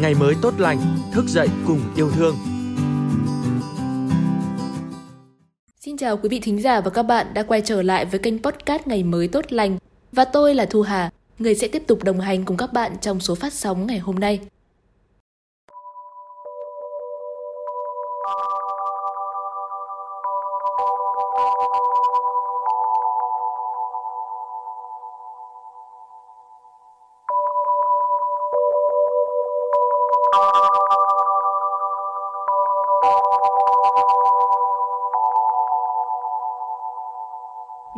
ngày mới tốt lành, thức dậy cùng yêu thương. Xin chào quý vị thính giả và các bạn đã quay trở lại với kênh podcast Ngày mới tốt lành. Và tôi là Thu Hà, người sẽ tiếp tục đồng hành cùng các bạn trong số phát sóng ngày hôm nay.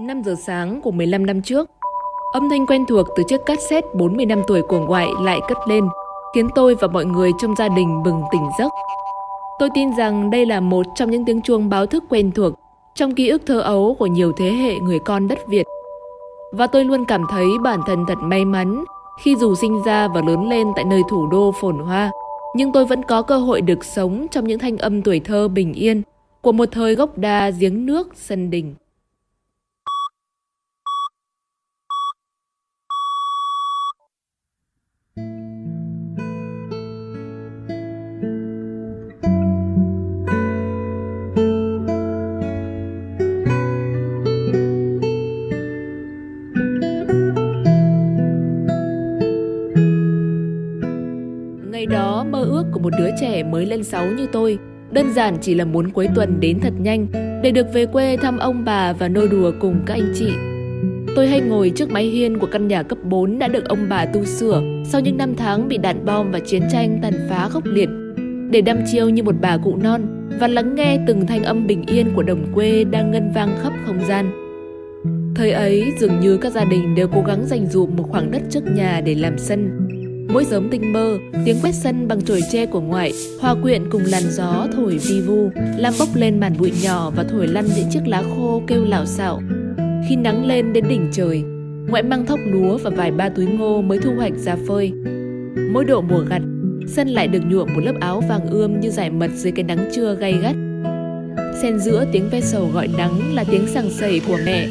Năm giờ sáng của 15 năm trước, âm thanh quen thuộc từ chiếc cassette 40 năm tuổi của ngoại lại cất lên, khiến tôi và mọi người trong gia đình bừng tỉnh giấc. Tôi tin rằng đây là một trong những tiếng chuông báo thức quen thuộc trong ký ức thơ ấu của nhiều thế hệ người con đất Việt. Và tôi luôn cảm thấy bản thân thật may mắn khi dù sinh ra và lớn lên tại nơi thủ đô phồn hoa, nhưng tôi vẫn có cơ hội được sống trong những thanh âm tuổi thơ bình yên của một thời gốc đa giếng nước sân đình. Ngày đó, mơ ước của một đứa trẻ mới lên 6 như tôi, Đơn giản chỉ là muốn cuối tuần đến thật nhanh Để được về quê thăm ông bà và nô đùa cùng các anh chị Tôi hay ngồi trước mái hiên của căn nhà cấp 4 đã được ông bà tu sửa sau những năm tháng bị đạn bom và chiến tranh tàn phá khốc liệt. Để đăm chiêu như một bà cụ non và lắng nghe từng thanh âm bình yên của đồng quê đang ngân vang khắp không gian. Thời ấy, dường như các gia đình đều cố gắng dành dụm một khoảng đất trước nhà để làm sân. Mỗi giống tinh mơ, tiếng quét sân bằng chổi tre của ngoại, hòa quyện cùng làn gió thổi vi vu, làm bốc lên màn bụi nhỏ và thổi lăn những chiếc lá khô kêu lảo xạo. Khi nắng lên đến đỉnh trời, ngoại mang thóc lúa và vài ba túi ngô mới thu hoạch ra phơi. Mỗi độ mùa gặt, sân lại được nhuộm một lớp áo vàng ươm như giải mật dưới cái nắng trưa gay gắt. Xen giữa tiếng ve sầu gọi nắng là tiếng sằng sẩy của mẹ,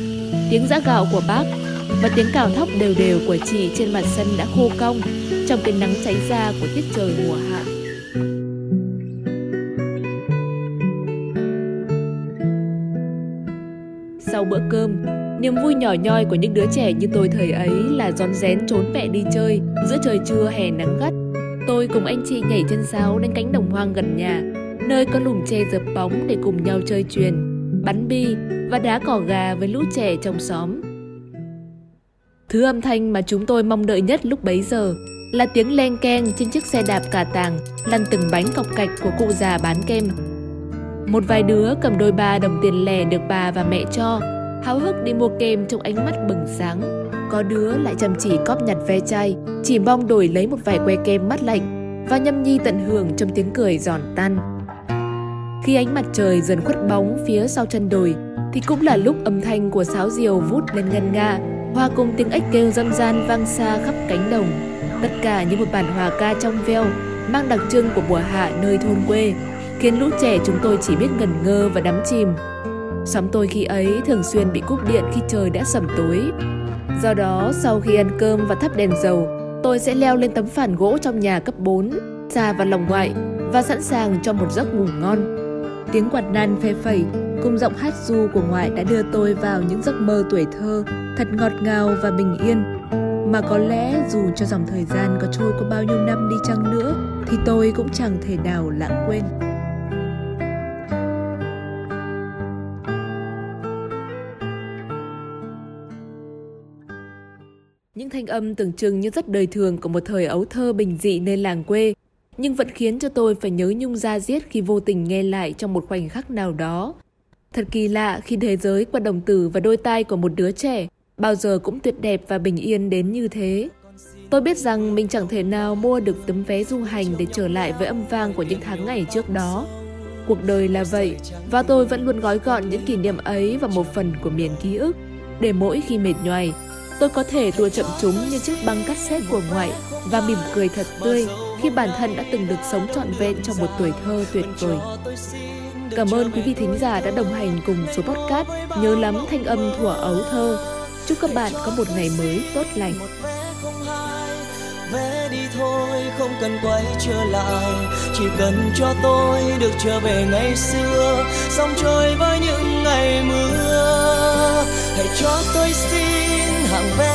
tiếng giã gạo của bác và tiếng cào thóc đều đều của chị trên mặt sân đã khô cong trong cái nắng cháy da của tiết trời mùa hạ. Sau bữa cơm, niềm vui nhỏ nhoi của những đứa trẻ như tôi thời ấy là rón rén trốn mẹ đi chơi giữa trời trưa hè nắng gắt. Tôi cùng anh chị nhảy chân sáo đến cánh đồng hoang gần nhà, nơi có lùm tre dập bóng để cùng nhau chơi truyền, bắn bi và đá cỏ gà với lũ trẻ trong xóm. Thứ âm thanh mà chúng tôi mong đợi nhất lúc bấy giờ là tiếng len keng trên chiếc xe đạp cả tàng lăn từng bánh cọc cạch của cụ già bán kem. Một vài đứa cầm đôi ba đồng tiền lẻ được bà và mẹ cho, háo hức đi mua kem trong ánh mắt bừng sáng. Có đứa lại chăm chỉ cóp nhặt ve chai, chỉ mong đổi lấy một vài que kem mát lạnh và nhâm nhi tận hưởng trong tiếng cười giòn tan. Khi ánh mặt trời dần khuất bóng phía sau chân đồi, thì cũng là lúc âm thanh của sáo diều vút lên ngân nga, hòa cùng tiếng ếch kêu râm ran vang xa khắp cánh đồng. Tất cả như một bản hòa ca trong veo, mang đặc trưng của mùa hạ nơi thôn quê, khiến lũ trẻ chúng tôi chỉ biết ngẩn ngơ và đắm chìm. Xóm tôi khi ấy thường xuyên bị cúp điện khi trời đã sẩm tối. Do đó, sau khi ăn cơm và thắp đèn dầu, tôi sẽ leo lên tấm phản gỗ trong nhà cấp 4, xa vào lòng ngoại và sẵn sàng cho một giấc ngủ ngon. Tiếng quạt nan phe phẩy, cùng giọng hát du của ngoại đã đưa tôi vào những giấc mơ tuổi thơ thật ngọt ngào và bình yên. Mà có lẽ dù cho dòng thời gian có trôi qua bao nhiêu năm đi chăng nữa, thì tôi cũng chẳng thể nào lãng quên. Những thanh âm tưởng chừng như rất đời thường của một thời ấu thơ bình dị nơi làng quê nhưng vẫn khiến cho tôi phải nhớ nhung ra diết khi vô tình nghe lại trong một khoảnh khắc nào đó. Thật kỳ lạ khi thế giới qua đồng tử và đôi tai của một đứa trẻ bao giờ cũng tuyệt đẹp và bình yên đến như thế. Tôi biết rằng mình chẳng thể nào mua được tấm vé du hành để trở lại với âm vang của những tháng ngày trước đó. Cuộc đời là vậy, và tôi vẫn luôn gói gọn những kỷ niệm ấy vào một phần của miền ký ức, để mỗi khi mệt nhoài, tôi có thể tua chậm chúng như chiếc băng cassette của ngoại và mỉm cười thật tươi khi bản thân đã từng được sống trọn vẹn trong một tuổi thơ tuyệt vời. Cảm ơn quý vị thính giả đã đồng hành cùng số podcast Nhớ lắm thanh âm thuở ấu thơ. Chúc các bạn có một ngày mới tốt lành. Về đi thôi, không cần quay trở lại chỉ cần cho tôi được trở về ngày xưa Sông trôi với những ngày mưa hãy cho tôi xin hàng vé